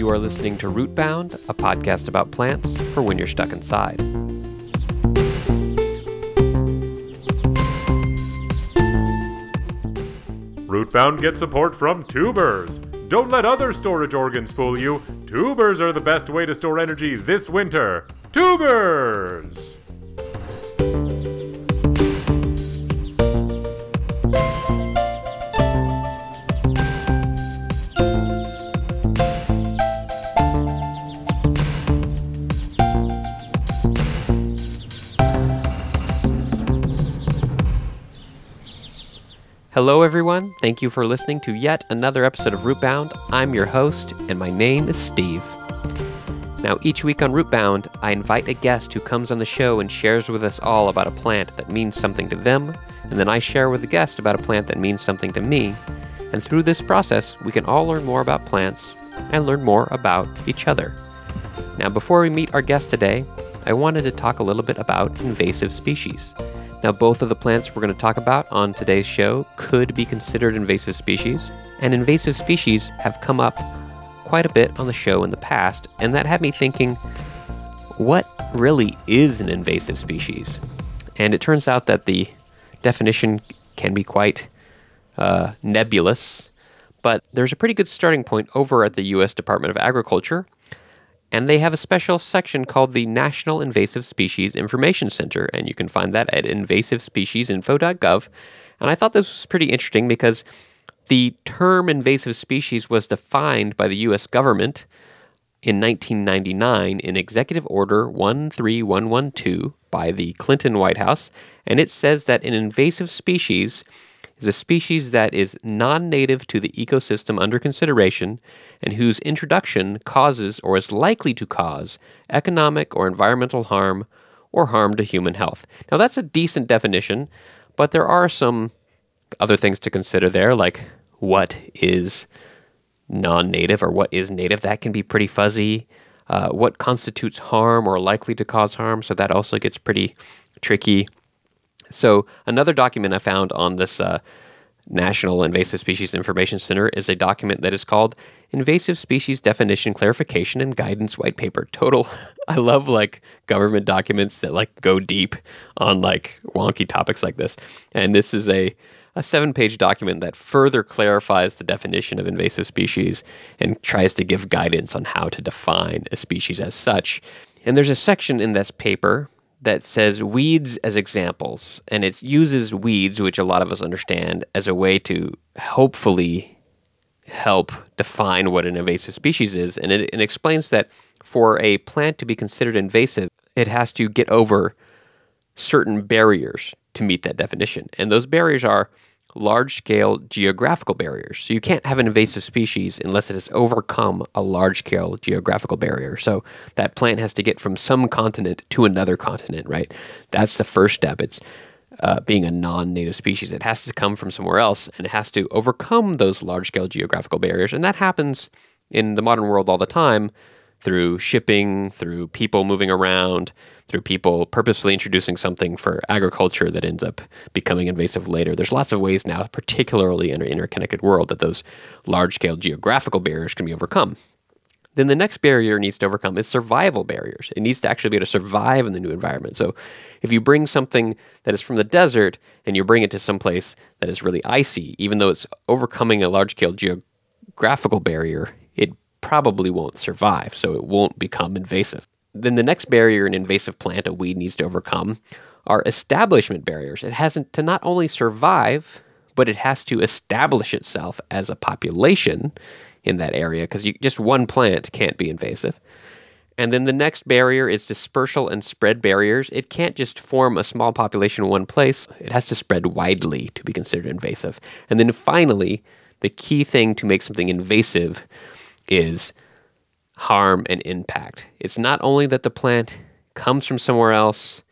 You are listening to Rootbound, a podcast about plants for when you're stuck inside. Rootbound gets support from tubers. Don't let other storage organs fool you. Tubers are the best way to store energy this winter. Tubers! Hello, everyone. Thank you for listening to yet another episode of Rootbound. I'm your host, and my name is Steve. Now, each week on Rootbound, I invite a guest who comes on the show and shares with us all about a plant that means something to them, and then I share with the guest about a plant that means something to me. And through this process, we can all learn more about plants and learn more about each other. Now, before we meet our guest today, I wanted to talk a little bit about invasive species. Now, both of the plants we're going to talk about on today's show could be considered invasive species, and invasive species have come up quite a bit on the show in the past, and that had me thinking what really is an invasive species? And it turns out that the definition can be quite uh, nebulous, but there's a pretty good starting point over at the U.S. Department of Agriculture and they have a special section called the National Invasive Species Information Center, and you can find that at invasivespeciesinfo.gov. And I thought this was pretty interesting because the term invasive species was defined by the US government in 1999 in Executive Order 13112 by the Clinton White House, and it says that an invasive species is a species that is non native to the ecosystem under consideration and whose introduction causes or is likely to cause economic or environmental harm or harm to human health. Now, that's a decent definition, but there are some other things to consider there, like what is non native or what is native. That can be pretty fuzzy. Uh, what constitutes harm or likely to cause harm, so that also gets pretty tricky. So, another document I found on this uh, National Invasive Species Information Center is a document that is called Invasive Species Definition Clarification and Guidance White Paper. Total, I love like government documents that like go deep on like wonky topics like this. And this is a a seven page document that further clarifies the definition of invasive species and tries to give guidance on how to define a species as such. And there's a section in this paper that says weeds as examples, and it uses weeds, which a lot of us understand, as a way to hopefully help define what an invasive species is. And it, it explains that for a plant to be considered invasive, it has to get over certain barriers to meet that definition. And those barriers are large scale geographical barriers. So you can't have an invasive species unless it has overcome a large scale geographical barrier. So that plant has to get from some continent to another continent, right? That's the first step. It's uh, being a non native species. It has to come from somewhere else and it has to overcome those large scale geographical barriers. And that happens in the modern world all the time through shipping, through people moving around, through people purposefully introducing something for agriculture that ends up becoming invasive later. There's lots of ways now, particularly in an interconnected world, that those large scale geographical barriers can be overcome. Then the next barrier needs to overcome is survival barriers. It needs to actually be able to survive in the new environment. So if you bring something that is from the desert and you bring it to some place that is really icy, even though it's overcoming a large scale geographical barrier, it probably won't survive, so it won't become invasive. Then the next barrier an invasive plant, a weed, needs to overcome are establishment barriers. It has to not only survive, but it has to establish itself as a population in that area because just one plant can't be invasive. And then the next barrier is dispersal and spread barriers. It can't just form a small population in one place, it has to spread widely to be considered invasive. And then finally, the key thing to make something invasive is harm and impact. It's not only that the plant comes from somewhere else,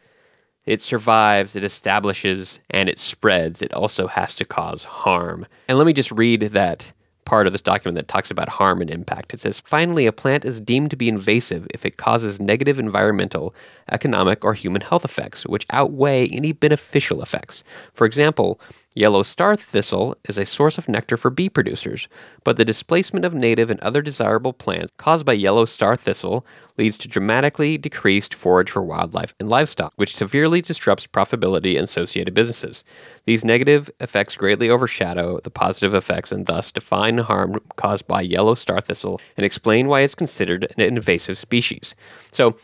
it survives, it establishes, and it spreads. It also has to cause harm. And let me just read that part of this document that talks about harm and impact. It says, finally, a plant is deemed to be invasive if it causes negative environmental, economic, or human health effects, which outweigh any beneficial effects. For example, Yellow star thistle is a source of nectar for bee producers, but the displacement of native and other desirable plants caused by yellow star thistle leads to dramatically decreased forage for wildlife and livestock, which severely disrupts profitability in associated businesses. These negative effects greatly overshadow the positive effects and thus define harm caused by yellow star thistle and explain why it's considered an invasive species. So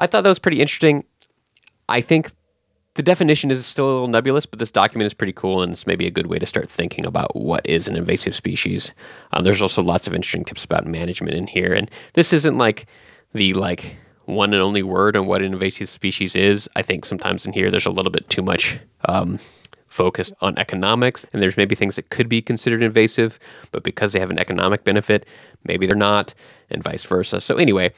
I thought that was pretty interesting. I think the definition is still a little nebulous, but this document is pretty cool, and it's maybe a good way to start thinking about what is an invasive species. Um, there's also lots of interesting tips about management in here, and this isn't like the like one and only word on what an invasive species is. I think sometimes in here there's a little bit too much um, focus on economics, and there's maybe things that could be considered invasive, but because they have an economic benefit, maybe they're not, and vice versa. So anyway,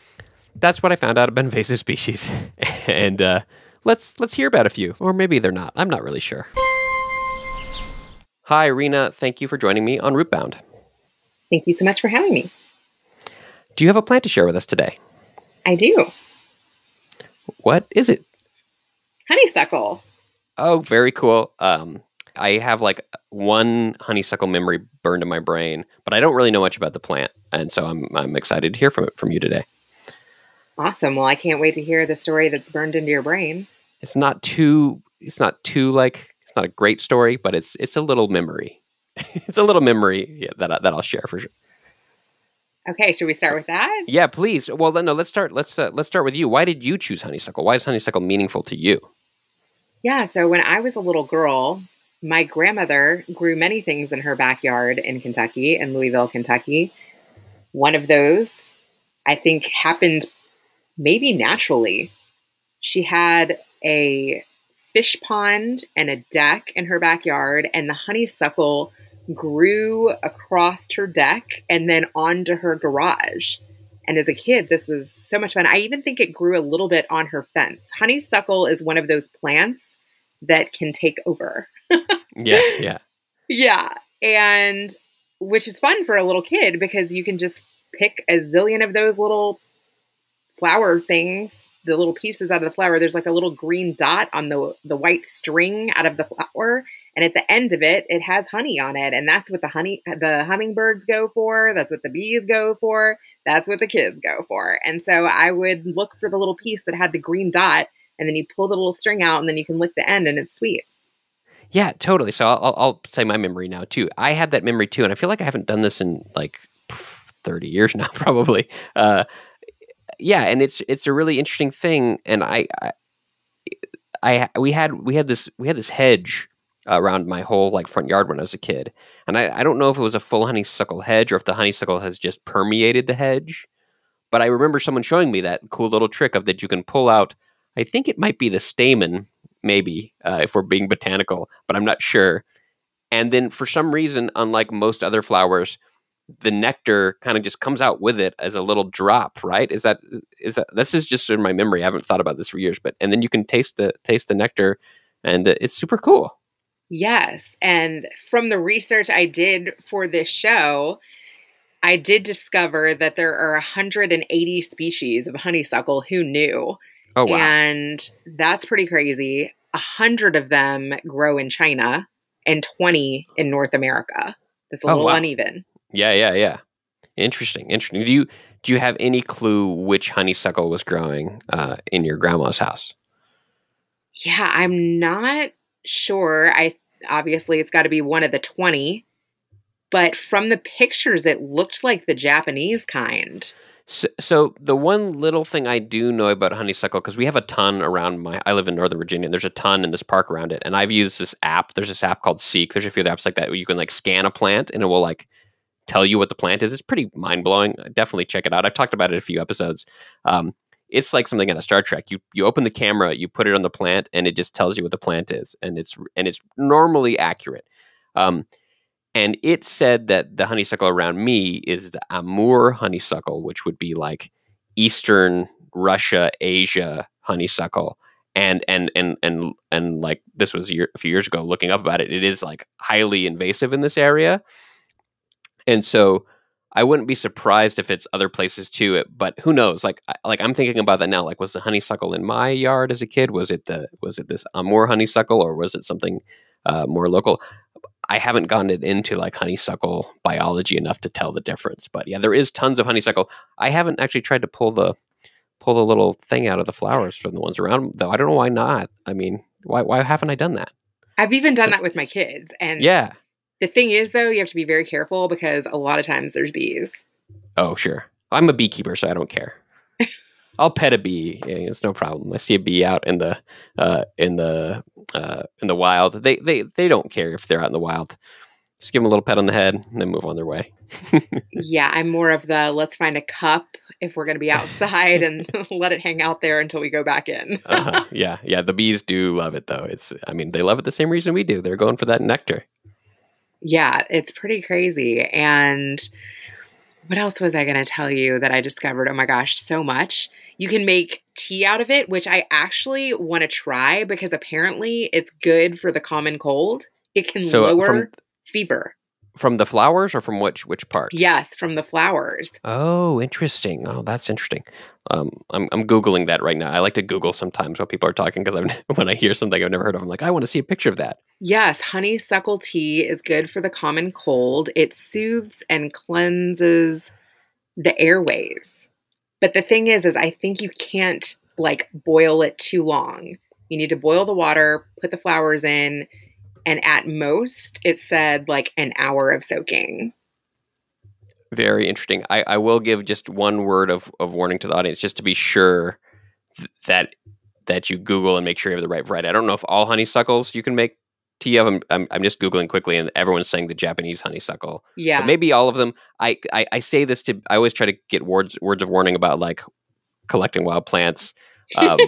that's what I found out about invasive species, and. Uh, let's let's hear about a few, or maybe they're not. I'm not really sure. Hi, Reena. Thank you for joining me on Rootbound. Thank you so much for having me. Do you have a plant to share with us today? I do. What is it? Honeysuckle. Oh, very cool. Um, I have like one honeysuckle memory burned in my brain, but I don't really know much about the plant, and so I'm I'm excited to hear from it from you today. Awesome. Well, I can't wait to hear the story that's burned into your brain. It's not too it's not too like it's not a great story, but it's it's a little memory. it's a little memory yeah, that that I'll share for sure. Okay, should we start with that? Yeah, please. Well, then no, let's start let's uh, let's start with you. Why did you choose honeysuckle? Why is honeysuckle meaningful to you? Yeah, so when I was a little girl, my grandmother grew many things in her backyard in Kentucky, in Louisville, Kentucky. One of those, I think, happened maybe naturally. She had a fish pond and a deck in her backyard, and the honeysuckle grew across her deck and then onto her garage. And as a kid, this was so much fun. I even think it grew a little bit on her fence. Honeysuckle is one of those plants that can take over. yeah, yeah. Yeah. And which is fun for a little kid because you can just pick a zillion of those little flower things, the little pieces out of the flower, there's like a little green dot on the the white string out of the flower. And at the end of it, it has honey on it. And that's what the honey the hummingbirds go for. That's what the bees go for. That's what the kids go for. And so I would look for the little piece that had the green dot, and then you pull the little string out, and then you can lick the end, and it's sweet. Yeah, totally. So I'll, I'll say my memory now too. I had that memory too, and I feel like I haven't done this in like 30 years now, probably. Uh, yeah, and it's it's a really interesting thing, and I, I, I we had we had this we had this hedge around my whole like front yard when I was a kid, and I, I don't know if it was a full honeysuckle hedge or if the honeysuckle has just permeated the hedge, but I remember someone showing me that cool little trick of that you can pull out. I think it might be the stamen, maybe uh, if we're being botanical, but I'm not sure. And then for some reason, unlike most other flowers, the nectar kind of just comes out with it as a little drop, right? Is that is that this is just in my memory. I haven't thought about this for years, but and then you can taste the taste the nectar, and it's super cool. Yes, and from the research I did for this show, I did discover that there are 180 species of honeysuckle. Who knew? Oh wow! And that's pretty crazy. A hundred of them grow in China and 20 in North America. That's a oh, little wow. uneven. Yeah, yeah, yeah. Interesting, interesting. Do you do you have any clue which honeysuckle was growing uh, in your grandma's house? Yeah, I'm not sure. I obviously it's got to be one of the twenty, but from the pictures, it looked like the Japanese kind. So, so, the one little thing I do know about honeysuckle because we have a ton around my. I live in Northern Virginia. and There's a ton in this park around it, and I've used this app. There's this app called Seek. There's a few other apps like that where you can like scan a plant and it will like tell you what the plant is. It's pretty mind blowing. Definitely check it out. I've talked about it a few episodes. Um, it's like something in a Star Trek. You you open the camera, you put it on the plant, and it just tells you what the plant is, and it's and it's normally accurate. Um, and it said that the honeysuckle around me is the Amur honeysuckle, which would be like Eastern Russia, Asia honeysuckle. And and and and and like this was a, year, a few years ago. Looking up about it, it is like highly invasive in this area. And so I wouldn't be surprised if it's other places too. But who knows? Like, like I'm thinking about that now. Like, was the honeysuckle in my yard as a kid? Was it the was it this Amur honeysuckle, or was it something uh, more local? I haven't gotten it into like honeysuckle biology enough to tell the difference. But yeah, there is tons of honeysuckle. I haven't actually tried to pull the pull the little thing out of the flowers from the ones around though. I don't know why not. I mean, why why haven't I done that? I've even done that with my kids. And Yeah. The thing is, though, you have to be very careful because a lot of times there's bees. Oh, sure. I'm a beekeeper, so I don't care. I'll pet a bee. Yeah, it's no problem. I see a bee out in the uh, in the uh, in the wild. They they they don't care if they're out in the wild. Just give them a little pet on the head and then move on their way. yeah, I'm more of the let's find a cup if we're going to be outside and let it hang out there until we go back in. uh-huh. Yeah, yeah. The bees do love it though. It's I mean they love it the same reason we do. They're going for that nectar. Yeah, it's pretty crazy. And what else was I going to tell you that I discovered? Oh my gosh, so much. You can make tea out of it, which I actually want to try because apparently it's good for the common cold. It can So uh, lower from fever. From the flowers or from which which part? Yes, from the flowers. Oh, interesting. Oh, that's interesting. Um, I'm I'm googling that right now. I like to Google sometimes while people are talking because I've when I hear something I've never heard of, I'm like, I want to see a picture of that. Yes, honeysuckle tea is good for the common cold. It soothes and cleanses the airways. But the thing is is I think you can't like boil it too long. You need to boil the water, put the flowers in, and at most it said like an hour of soaking. Very interesting. I, I will give just one word of, of warning to the audience, just to be sure th- that that you Google and make sure you have the right variety. I don't know if all honeysuckles you can make tea of. I'm, I'm, I'm just googling quickly, and everyone's saying the Japanese honeysuckle. Yeah. But maybe all of them. I, I I say this to. I always try to get words words of warning about like collecting wild plants, um,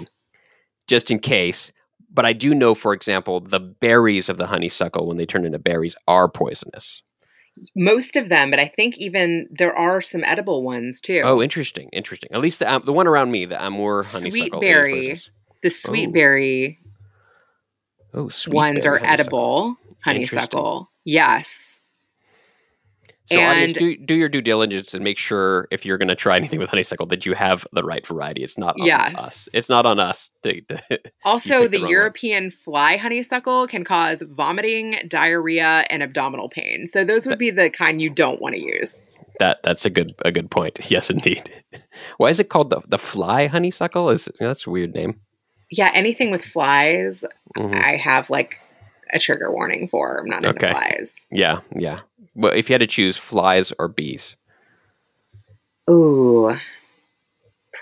just in case. But I do know, for example, the berries of the honeysuckle when they turn into berries are poisonous. Most of them, but I think even there are some edible ones too. Oh, interesting, interesting. At least the um, the one around me, the Amur honeysuckle, Sweetberry. the sweet berry Oh, sweet ones are honeysuckle. edible honeysuckle. Yes. So, audience, And- do do your due diligence and make sure if you're going to try anything with honeysuckle that you have the right variety. It's not on Yes. us. It's not on us. To, to- Also, the the, wrong one. European fly honeysuckle can cause vomiting, diarrhea, and abdominal pain. So those would be the kind you don't want to use. that that's a good a good point. Yes, indeed. Why is it called the the fly honeysuckle? Is that's a weird name. Yeah, anything with flies, Mhm. I have like a trigger warning for. I'm not into Okay. flies. Yeah, yeah. Well, if you had to choose flies or bees, Ooh,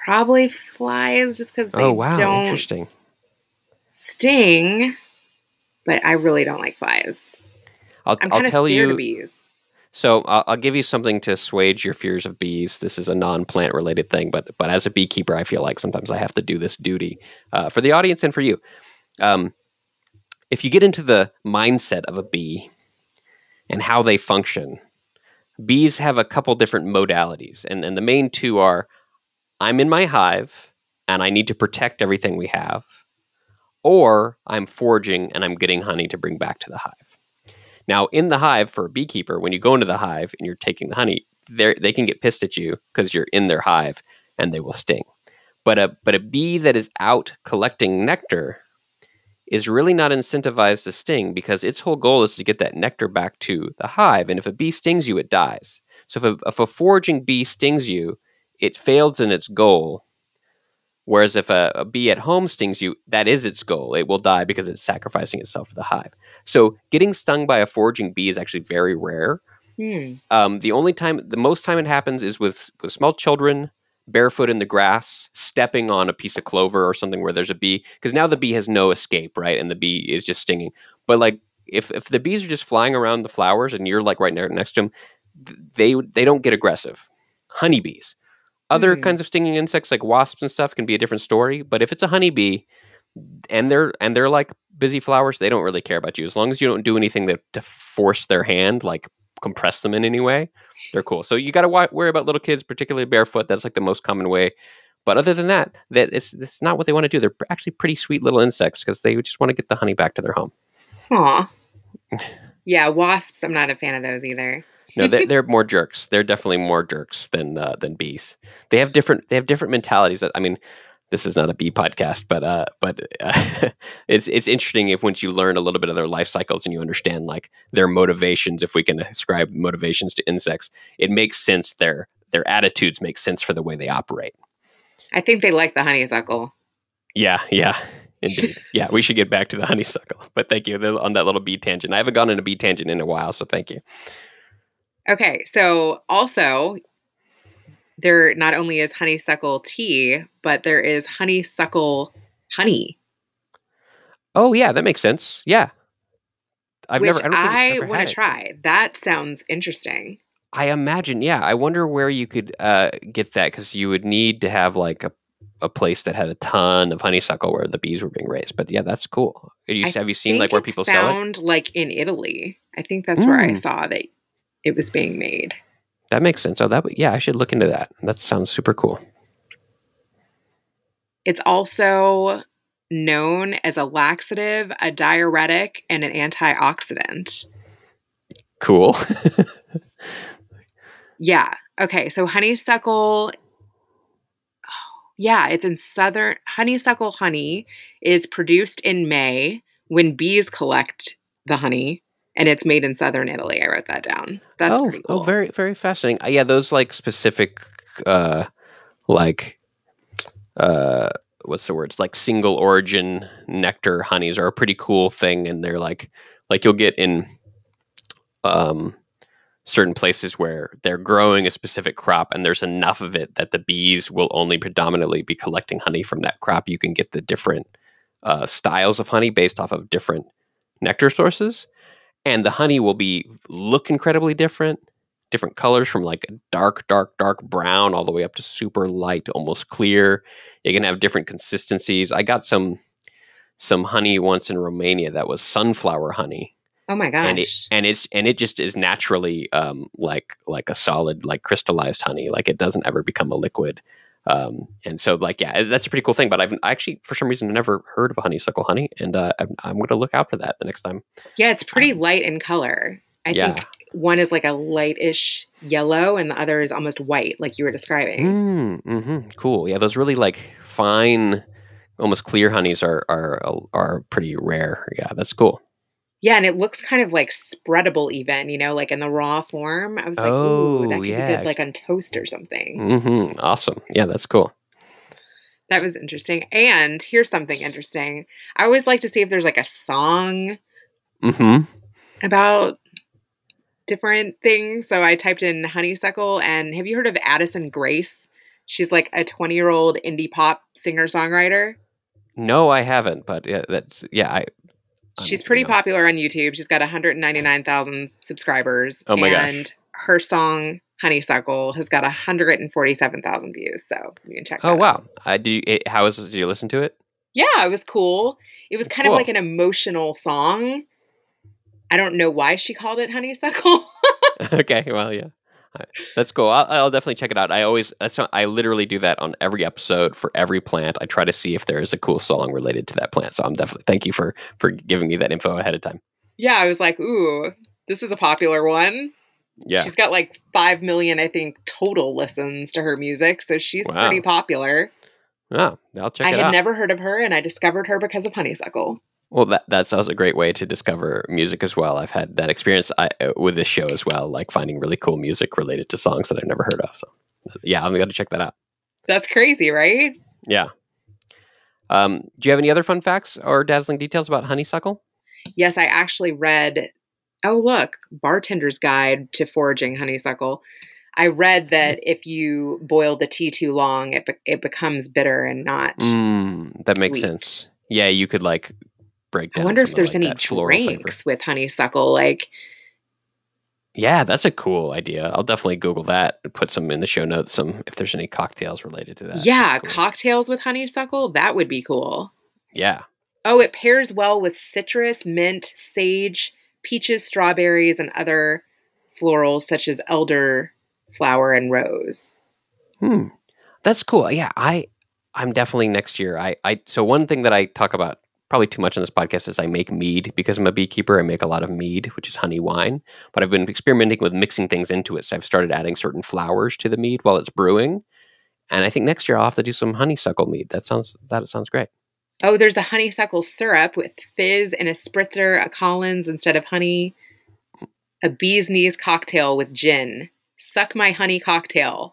probably flies, just because they oh wow, don't interesting. sting. But I really don't like flies. I'll I'm I'll tell you. of bees. So I'll, I'll give you something to assuage your fears of bees. This is a non-plant related thing, but but as a beekeeper, I feel like sometimes I have to do this duty uh, for the audience and for you. Um, if you get into the mindset of a bee and how they function, bees have a couple different modalities, and and the main two are: I'm in my hive and I need to protect everything we have, or I'm foraging and I'm getting honey to bring back to the hive. Now, in the hive for a beekeeper, when you go into the hive and you're taking the honey, they can get pissed at you because you're in their hive and they will sting. But a but a bee that is out collecting nectar is really not incentivized to sting because its whole goal is to get that nectar back to the hive. And if a bee stings you, it dies. So if a, if a foraging bee stings you, it fails in its goal. Whereas if a, a bee at home stings you, that is its goal. It will die because it's sacrificing itself for the hive. So getting stung by a foraging bee is actually very rare. Hmm. Um, the only time, the most time it happens is with with small children barefoot in the grass, stepping on a piece of clover or something where there's a bee, because now the bee has no escape, right? And the bee is just stinging. But like if if the bees are just flying around the flowers and you're like right there next to them, they they don't get aggressive. Honeybees, other Hmm. kinds of stinging insects like wasps and stuff can be a different story. But if it's a honeybee and they're and they're like busy flowers, they don't really care about you as long as you don't do anything that to force their hand, like compress them in any way. They're cool. So you got to wa- worry about little kids, particularly barefoot. That's like the most common way. But other than that, that it's it's not what they want to do. They're actually pretty sweet little insects because they just want to get the honey back to their home. Aw. Yeah, wasps. I'm not a fan of those either. No, they're, they're more jerks. They're definitely more jerks than uh, than bees. They have different they have different mentalities. That I mean, this is not a bee podcast, but uh, but uh, it's it's interesting if once you learn a little bit of their life cycles and you understand like their motivations, if we can ascribe motivations to insects, it makes sense. Their their attitudes make sense for the way they operate. I think they like the honeysuckle. Yeah, yeah, indeed. yeah, we should get back to the honeysuckle. But thank you on that little bee tangent. I haven't gone on a bee tangent in a while, so thank you. Okay, so also there not only is honeysuckle tea, but there is honeysuckle honey. Oh yeah, that makes sense. Yeah, I've Which never. I, I want to try. That sounds interesting. I imagine. Yeah, I wonder where you could uh, get that because you would need to have like a a place that had a ton of honeysuckle where the bees were being raised. But yeah, that's cool. You, have you seen like where people found, sell it? Like in Italy, I think that's mm. where I hmm. saw that it was being made. That makes sense. Oh, that yeah, I should look into that. That sounds super cool. It's also known as a laxative, a diuretic, and an antioxidant. Cool. yeah. Okay. So honeysuckle. Oh, yeah, it's in southern. Honeysuckle honey is produced in May when bees collect the honey and it's made in southern Italy. I wrote that down. That's oh, oh cool. oh, very very fascinating. Uh, yeah, those like specific, uh, like, uh, what's the words like single origin nectar honeys are a pretty cool thing, and they're like like you'll get in, um, certain places where they're growing a specific crop and there's enough of it that the bees will only predominantly be collecting honey from that crop. You can get the different uh, styles of honey based off of different nectar sources and the honey will be look incredibly different different colors from like a dark dark dark brown all the way up to super light almost clear. You can have different consistencies. I got some some honey once in romania that was sunflower honey. Oh my gosh and, it, and it's and it just is naturally um, like like a solid like crystallized honey. Like it doesn't ever become a liquid um, and so, like, yeah, that's a pretty cool thing. But I've actually, for some reason, never heard of a honeysuckle honey, and uh, I'm, I'm going to look out for that the next time. Yeah, it's pretty um, light in color. I yeah. think one is like a lightish yellow, and the other is almost white, like you were describing. Mm, mm-hmm. Cool. Yeah, those really like fine, almost clear honeys are are are pretty rare. Yeah, that's cool. Yeah, and it looks kind of like spreadable, even you know, like in the raw form. I was like, oh, ooh, that could yeah. be good, like on toast or something. Mm-hmm. Awesome. Yeah, that's cool. That was interesting. And here's something interesting. I always like to see if there's like a song mm-hmm. about different things. So I typed in honeysuckle, and have you heard of Addison Grace? She's like a 20 year old indie pop singer songwriter. No, I haven't, but yeah, that's yeah. I She's pretty popular on YouTube. She's got 199,000 subscribers. Oh my and gosh. her song Honeysuckle has got 147,000 views. So you can check. Oh wow! Uh, do you, it, how was it? Did you listen to it? Yeah, it was cool. It was kind cool. of like an emotional song. I don't know why she called it Honeysuckle. okay, well, yeah. That's cool. I'll, I'll, definitely check it out. I always, uh, that's not, I literally do that on every episode for every plant. I try to see if there is a cool song related to that plant. So I'm definitely thank you for for giving me that info ahead of time. Yeah, I was like, ooh, this is a popular one. Yeah, she's got like five million, I think, total listens to her music, so she's wow. pretty popular. Oh, I'll check. I had out. never heard of her, and I discovered her because of Honeysuckle. Well, that that's also a great way to discover music as well. I've had that experience I, with this show as well, like finding really cool music related to songs that I've never heard of. So, yeah, I'm going to check that out. That's crazy, right? Yeah. Um, do you have any other fun facts or dazzling details about honeysuckle? Yes, I actually read. Oh, look, Bartender's Guide to Foraging Honeysuckle. I read that if you boil the tea too long, it be- it becomes bitter and not. Mm, that makes sense. Yeah, you could like break down. I wonder if there's like any drinks with honeysuckle. Like, yeah, that's a cool idea. I'll definitely Google that and put some in the show notes. Some if there's any cocktails related to that. Yeah, cool. cocktails with honeysuckle. That would be cool. Yeah. Oh, it pairs well with citrus, mint, sage, peaches, strawberries, and other florals such as elder flower and rose. Hmm. That's cool. Yeah, I I'm definitely next year. I I so one thing that I talk about probably too much on this podcast is I make mead because I'm a beekeeper. I make a lot of mead, which is honey wine. But I've been experimenting with mixing things into it. So I've started adding certain flowers to the mead while it's brewing. and I think next year I'll have to do some honeysuckle mead. That sounds that sounds great. Oh, there's a honeysuckle syrup with fizz and a spritzer, a Collins instead of honey, a bee's knees cocktail with gin, suck my honey cocktail,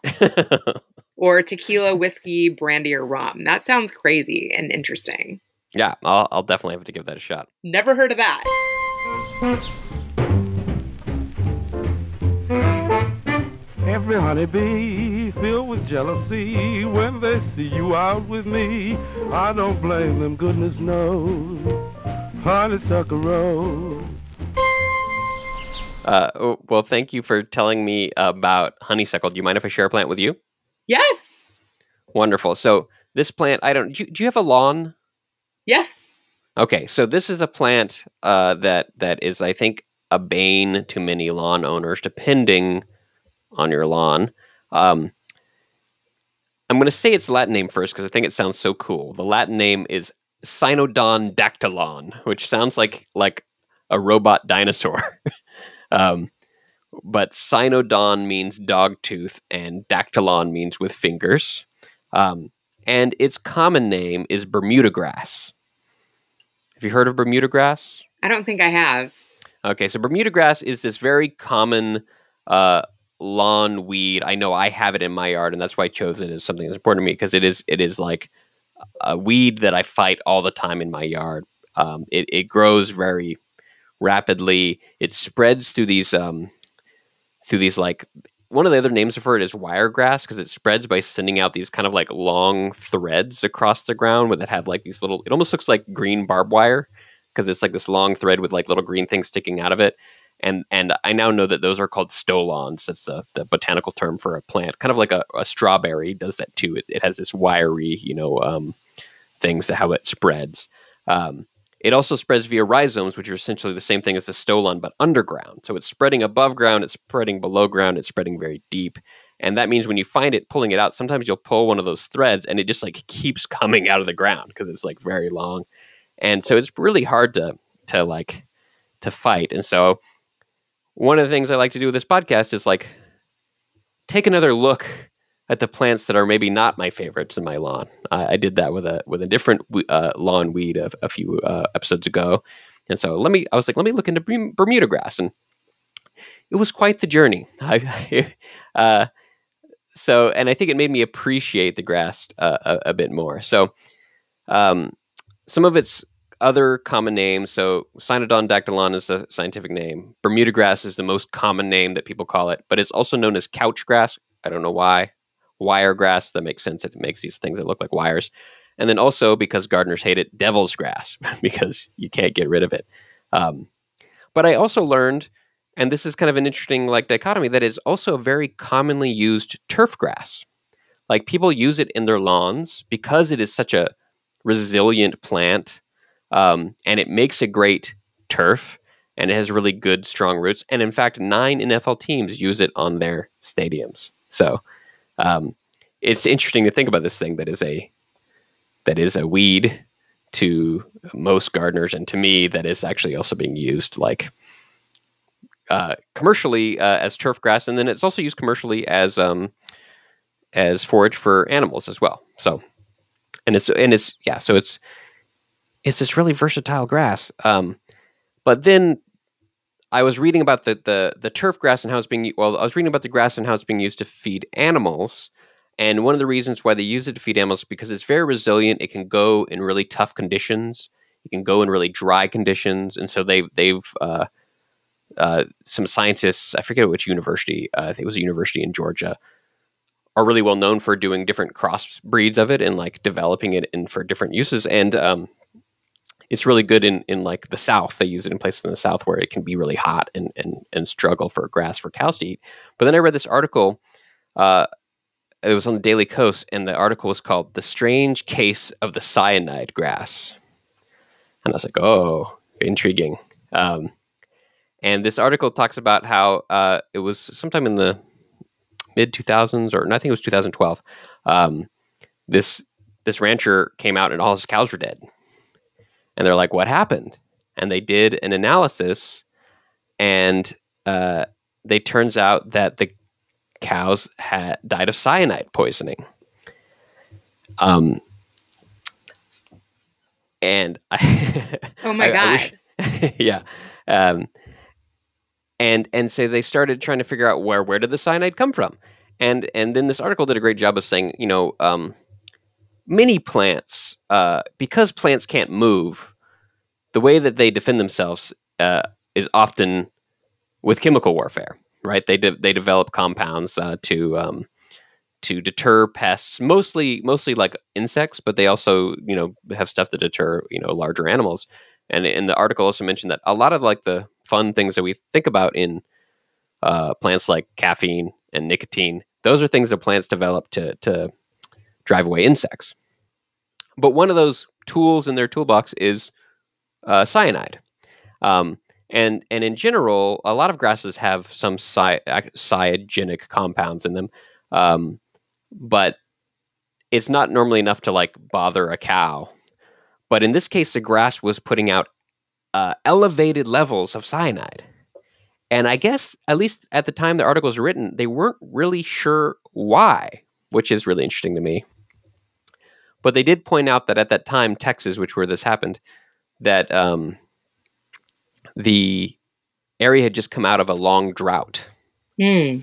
or tequila, whiskey, brandy, or rum. That sounds crazy and interesting. Yeah, I'll, I'll definitely have to give that a shot. Never heard of that. Every honeybee filled with jealousy when they see you out with me. I don't blame them, goodness knows. Honeysuckle rose. Uh, oh, well, thank you for telling me about honeysuckle. Do you mind if I share a plant with you? Yes. Wonderful. So this plant, I don't. Do you, do you have a lawn? Yes. Okay, so this is a plant uh, that that is, I think, a bane to many lawn owners, depending on your lawn. Um, I'm going to say its Latin name first because I think it sounds so cool. The Latin name is Cynodon dactylon, which sounds like like a robot dinosaur. um, but Cynodon means dog tooth, and dactylon means with fingers. Um, and its common name is Bermuda grass. Have you heard of Bermuda grass? I don't think I have. Okay, so Bermuda grass is this very common uh, lawn weed. I know I have it in my yard, and that's why I chose it as something that's important to me because it is it is like a weed that I fight all the time in my yard. Um, it it grows very rapidly. It spreads through these um, through these like one of the other names for it is wiregrass because it spreads by sending out these kind of like long threads across the ground where that have like these little. It almost looks like green barbed wire because it's like this long thread with like little green things sticking out of it. And and I now know that those are called stolons. That's the, the botanical term for a plant, kind of like a, a strawberry does that too. It, it has this wiry, you know, um, things to how it spreads. Um, it also spreads via rhizomes, which are essentially the same thing as the stolon, but underground. So it's spreading above ground, it's spreading below ground, it's spreading very deep. And that means when you find it pulling it out, sometimes you'll pull one of those threads and it just like keeps coming out of the ground because it's like very long. And so it's really hard to to like to fight. And so one of the things I like to do with this podcast is like take another look at the plants that are maybe not my favorites in my lawn. I, did that with a with a different uh, lawn weed a, a few uh, episodes ago, and so let me. I was like, let me look into Bermuda grass, and it was quite the journey. Uh, so, and I think it made me appreciate the grass uh, a, a, bit more. So, um, some of its other common names. So, Cynodon dactylon is the scientific name. Bermuda grass is the most common name that people call it, but it's also known as couch grass. I don't know why wire grass. That makes sense. It makes these things that look like wires. And then also because gardeners hate it, devil's grass because you can't get rid of it. Um, but I also learned, and this is kind of an interesting like dichotomy, that is also very commonly used turf grass. Like people use it in their lawns because it is such a resilient plant, um, and it makes a great turf, and it has really good strong roots. And in fact, nine NFL teams use it on their stadiums. So um, it's interesting to think about this thing that is a that is a weed to most gardeners, and to me, that is actually also being used like uh, commercially uh, as turf grass, and then it's also used commercially as um, as forage for animals as well. So, and it's and it's yeah, so it's it's this really versatile grass. Um, but then I was reading about the, the the turf grass and how it's being well. I was reading about the grass and how it's being used to feed animals. And one of the reasons why they use it to feed animals is because it's very resilient. It can go in really tough conditions. It can go in really dry conditions. And so they they've uh, uh, some scientists, I forget which university, uh, I think it was a university in Georgia, are really well known for doing different cross breeds of it and like developing it in for different uses. And um, it's really good in, in like the South. They use it in places in the South where it can be really hot and, and, and struggle for grass for cows to eat. But then I read this article, uh, it was on the Daily Coast, and the article was called The Strange Case of the Cyanide Grass. And I was like, oh, intriguing. Um, and this article talks about how uh, it was sometime in the mid 2000s, or I think it was 2012. Um, this this rancher came out and all his cows were dead and they're like, "What happened?" And they did an analysis, and uh, they turns out that the cows had died of cyanide poisoning, Um, and I, Oh my I- I god. wish- yeah. Um, and and so they started trying to figure out where where did the cyanide come from, and and then this article did a great job of saying you know um, many plants uh, because plants can't move, the way that they defend themselves uh, is often with chemical warfare. Right? They de- they develop compounds uh, to um, to deter pests, mostly mostly like insects, but they also you know have stuff to deter you know larger animals. And and the article also mentioned that a lot of like the fun things that we think about in uh, plants like caffeine and nicotine, those are things that plants develop to to drive away insects. But one of those tools in their toolbox is uh, cyanide. Um, and and in general, a lot of grasses have some cy- ac- cyagenic compounds in them, um, but it's not normally enough to like bother a cow. But in this case, the grass was putting out uh, elevated levels of cyanide. And I guess, at least at the time the article was written, they weren't really sure why, which is really interesting to me. But they did point out that at that time, Texas, which where this happened, that um, the area had just come out of a long drought. Hmm.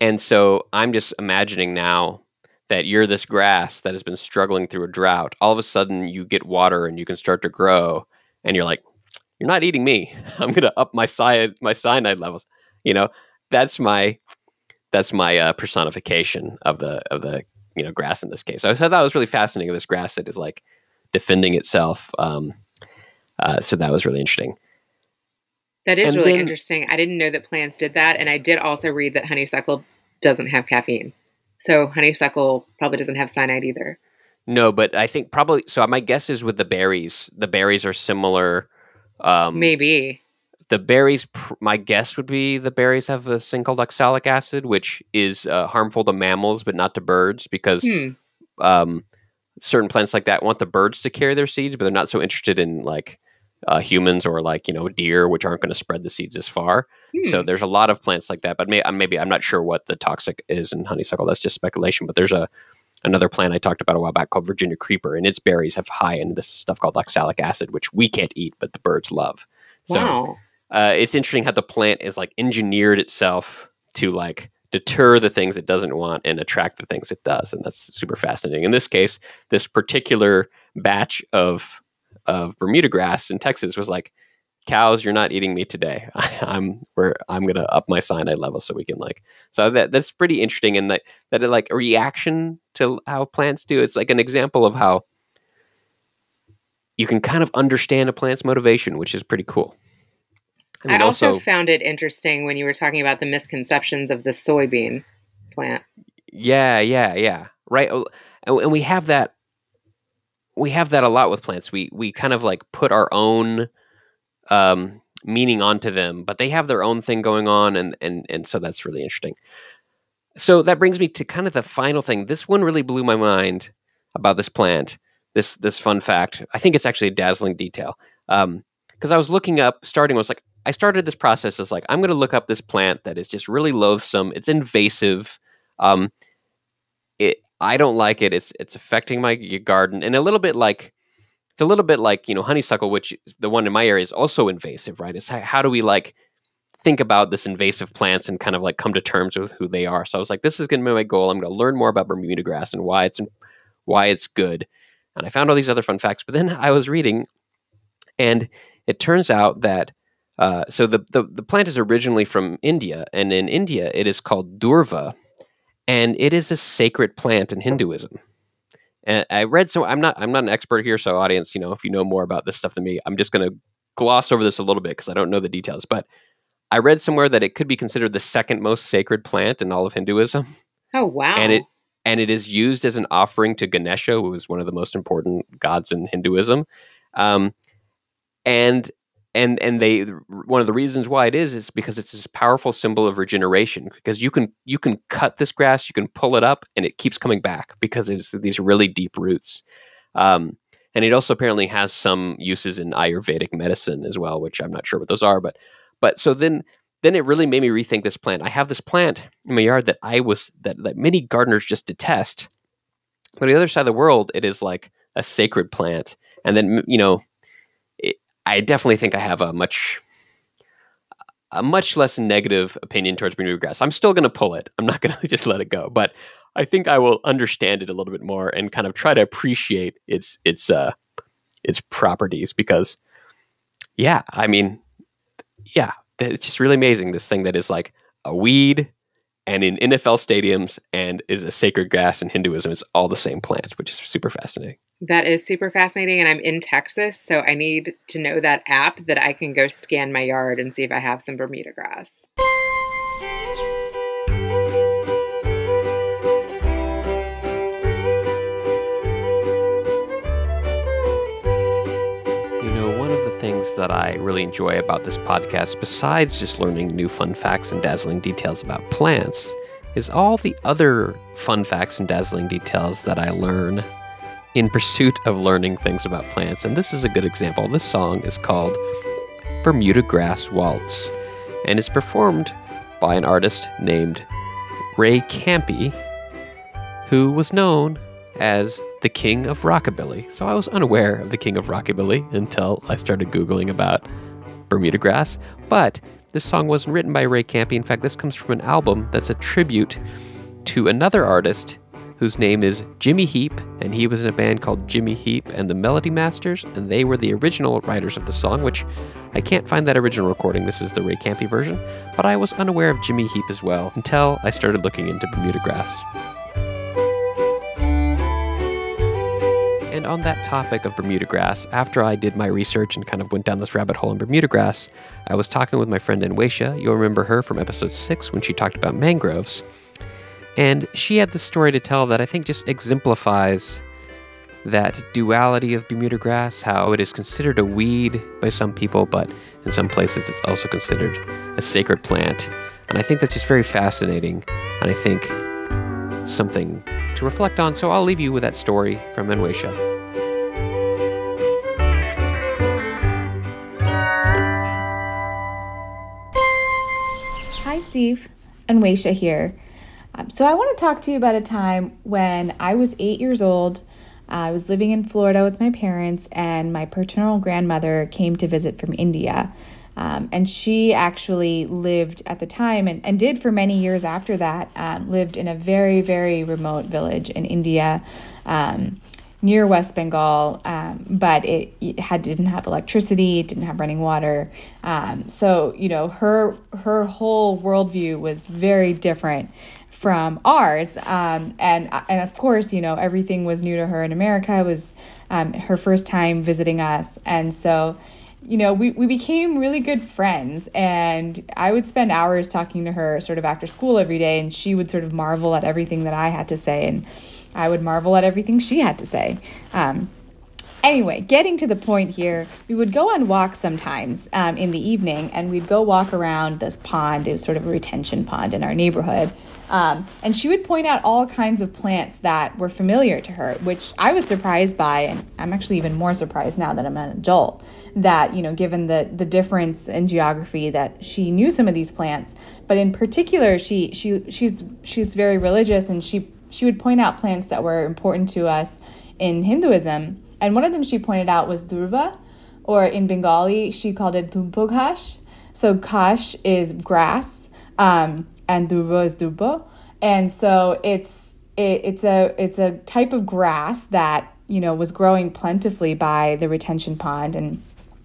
And so I'm just imagining now that you're this grass that has been struggling through a drought. All of a sudden, you get water and you can start to grow, and you're like, "You're not eating me. I'm going to up my cyan- my cyanide levels." You know, that's my that's my uh, personification of the of the you know grass in this case. So I thought that was really fascinating. This grass that is like defending itself. Um, uh, so that was really interesting. That is And really then- interesting. I didn't know that plants did that, and I did also read that honeysuckle doesn't have caffeine. So honeysuckle probably doesn't have cyanide either. No, but I think probably so. My guess is with the berries, the berries are similar. Um, Maybe. The berries. Pr- my guess would be the berries have this thing called oxalic acid, which is uh, harmful to mammals but not to birds because Hmm. um, certain plants like that want the birds to carry their seeds, but they're not so interested in like uh, humans or like you know deer, which aren't going to spread the seeds as far. Hmm. So there's a lot of plants like that, but may, maybe I'm not sure what the toxic is in honeysuckle. That's just speculation. But there's a another plant I talked about a while back called Virginia creeper, and its berries have high in this stuff called oxalic acid, which we can't eat, but the birds love. So wow. Uh, it's interesting how the plant is like engineered itself to like deter the things it doesn't want and attract the things it does, and that's super fascinating. In this case, this particular batch of of Bermuda grass in Texas was like, "Cows, you're not eating me today. I'm we're I'm gonna up my cyanide level so we can like." So that that's pretty interesting, and that that like a reaction to how plants do. It's like an example of how you can kind of understand a plant's motivation, which is pretty cool. I I, also, also, found it interesting when you were talking about the misconceptions of the soybean plant. yeah, yeah, yeah, right. Oh, And and we have that. We have that a lot with plants. We we kind of like put our own um, meaning onto them, but they have their own thing going on, and and and so that's really interesting. So that brings me to kind of the final thing. This one really blew my mind about this plant. This this fun fact. I think it's actually a dazzling detail. Um, because I was looking up, starting I was like I started this process as like I'm going to look up this plant that is just really loathsome. It's invasive. Um, it I don't like it. It's it's affecting my garden, and a little bit like it's a little bit like you know honeysuckle, which the one in my area is also invasive, right? It's how, how do we like think about this invasive plants and kind of like come to terms with who they are. So I was like, this is going to be my goal. I'm going to learn more about Bermuda grass and why it's why it's good. And I found all these other fun facts, but then I was reading, and it turns out that uh, so the, the the plant is originally from India, and in India it is called durva, and it is a sacred plant in Hinduism. And I read so I'm not I'm not an expert here, so audience, you know, if you know more about this stuff than me, I'm just going to gloss over this a little bit because I don't know the details. But I read somewhere that it could be considered the second most sacred plant in all of Hinduism Oh wow! and it and it is used as an offering to Ganesha, who is one of the most important gods in Hinduism. Um, and and and they one of the reasons why it is is because it's this powerful symbol of regeneration. Because you can you can cut this grass, you can pull it up, and it keeps coming back because it's these really deep roots. Um, and it also apparently has some uses in Ayurvedic medicine as well, which I'm not sure what those are. But but so then then it really made me rethink this plant. I have this plant in my yard that I was that, that many gardeners just detest But on the other side of the world, it is like a sacred plant. And then, you know, I definitely think I have a much a much less negative opinion towards Bermuda grass. I'm still going to pull it. I'm not going to just let it go, but I think I will understand it a little bit more and kind of try to appreciate its its uh its properties because yeah, I mean yeah, it's just really amazing this thing that is like a weed and in NFL stadiums and is a sacred grass in Hinduism. It's all the same plant, which is super fascinating. That is super fascinating. And I'm in Texas, so I need to know that app that I can go scan my yard and see if I have some Bermuda grass. You know, one of the things that I really enjoy about this podcast, besides just learning new fun facts and dazzling details about plants, is all the other fun facts and dazzling details that I learn in pursuit of learning things about plants. And this is a good example. This song is called Bermuda Grass Waltz and is performed by an artist named Ray Campi, who was known as the King of Rockabilly. So I was unaware of the King of Rockabilly until I started Googling about Bermuda grass. But this song wasn't written by Ray Campi. In fact, this comes from an album that's a tribute to another artist whose name is Jimmy Heap, and he was in a band called Jimmy Heap and the Melody Masters, and they were the original writers of the song, which I can't find that original recording. This is the Ray Campi version, but I was unaware of Jimmy Heap as well until I started looking into Bermuda grass. And on that topic of Bermuda grass, after I did my research and kind of went down this rabbit hole in Bermuda grass, I was talking with my friend Anwesha. You'll remember her from episode 6 when she talked about mangroves. And she had this story to tell that I think just exemplifies that duality of Bermuda grass, how it is considered a weed by some people, but in some places it's also considered a sacred plant. And I think that's just very fascinating, and I think something to reflect on. So I'll leave you with that story from Anwesha. Hi, Steve. Anwesha here. Um, so, I want to talk to you about a time when I was eight years old. Uh, I was living in Florida with my parents, and my paternal grandmother came to visit from India. Um, and she actually lived at the time and, and did for many years after that, um, lived in a very, very remote village in India. Um, near West Bengal, um, but it, it, had didn't have electricity, it didn't have running water. Um, so you know her her whole worldview was very different from ours, um, and and of course you know everything was new to her in America. It was um, her first time visiting us, and so. You know, we, we became really good friends, and I would spend hours talking to her sort of after school every day, and she would sort of marvel at everything that I had to say. And I would marvel at everything she had to say. Um, anyway, getting to the point here, we would go on walks sometimes um, in the evening and we'd go walk around this pond. It was sort of a retention pond in our neighborhood. Um, and she would point out all kinds of plants that were familiar to her, which I was surprised by, and I'm actually even more surprised now that I'm an adult. That you know, given the the difference in geography, that she knew some of these plants, but in particular, she she she's she's very religious, and she she would point out plants that were important to us in Hinduism. And one of them she pointed out was durva, or in Bengali, she called it dumpoghash. So kash is grass, um, and durva is durba. And so it's it, it's a it's a type of grass that you know was growing plentifully by the retention pond. And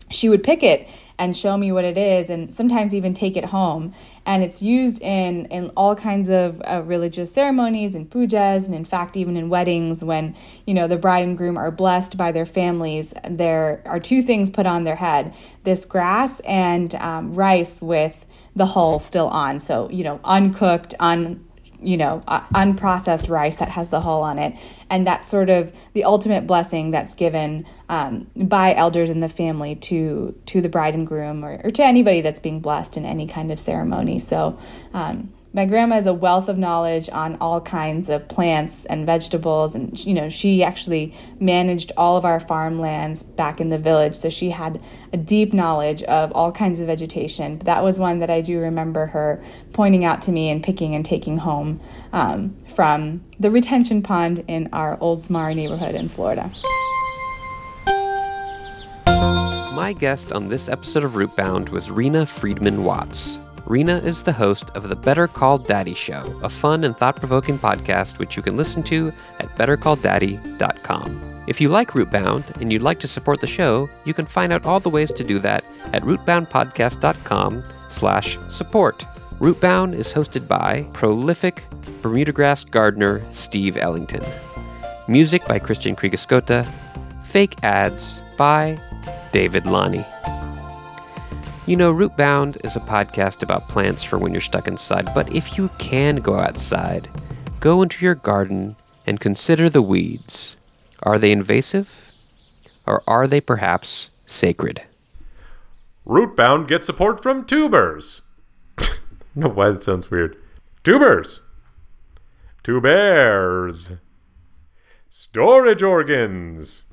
she would pick it and show me what it is and sometimes even take it home. And it's used in in all kinds of uh, religious ceremonies and pujas and in fact even in weddings when you know the bride and groom are blessed by their families. There are two things put on their head this grass and um, rice with the hull still on so you know uncooked un you know, uh, unprocessed rice that has the hull on it. And that's sort of the ultimate blessing that's given um, by elders in the family to to the bride and groom or, or, to anybody that's being blessed in any kind of ceremony. So um, my grandma is a wealth of knowledge on all kinds of plants and vegetables and you know she actually managed all of our farmlands back in the village so she had a deep knowledge of all kinds of vegetation. But that was one that i do remember her pointing out to me and picking and taking home um, from the retention pond in our oldsmar neighborhood in florida. My guest on this episode of rootbound was Reena Friedman Watts Reena is the host of the Better Call Daddy Show, a fun and thought provoking podcast which you can listen to at bettercalldaddy.com. If you like Rootbound and you'd like to support the show, you can find out all the ways to do that at rootboundpodcast.com slash support. Rootbound is hosted by prolific Bermuda grass gardener Steve Ellington. Music by Christian Kriegescota. Fake ads by David Lonnie. You know, Rootbound is a podcast about plants for when you're stuck inside, but if you can go outside, go into your garden and consider the weeds. Are they invasive? Or are they perhaps sacred? Rootbound gets support from tubers. Don't why that sounds weird. Tubers. Tubers. Storage organs.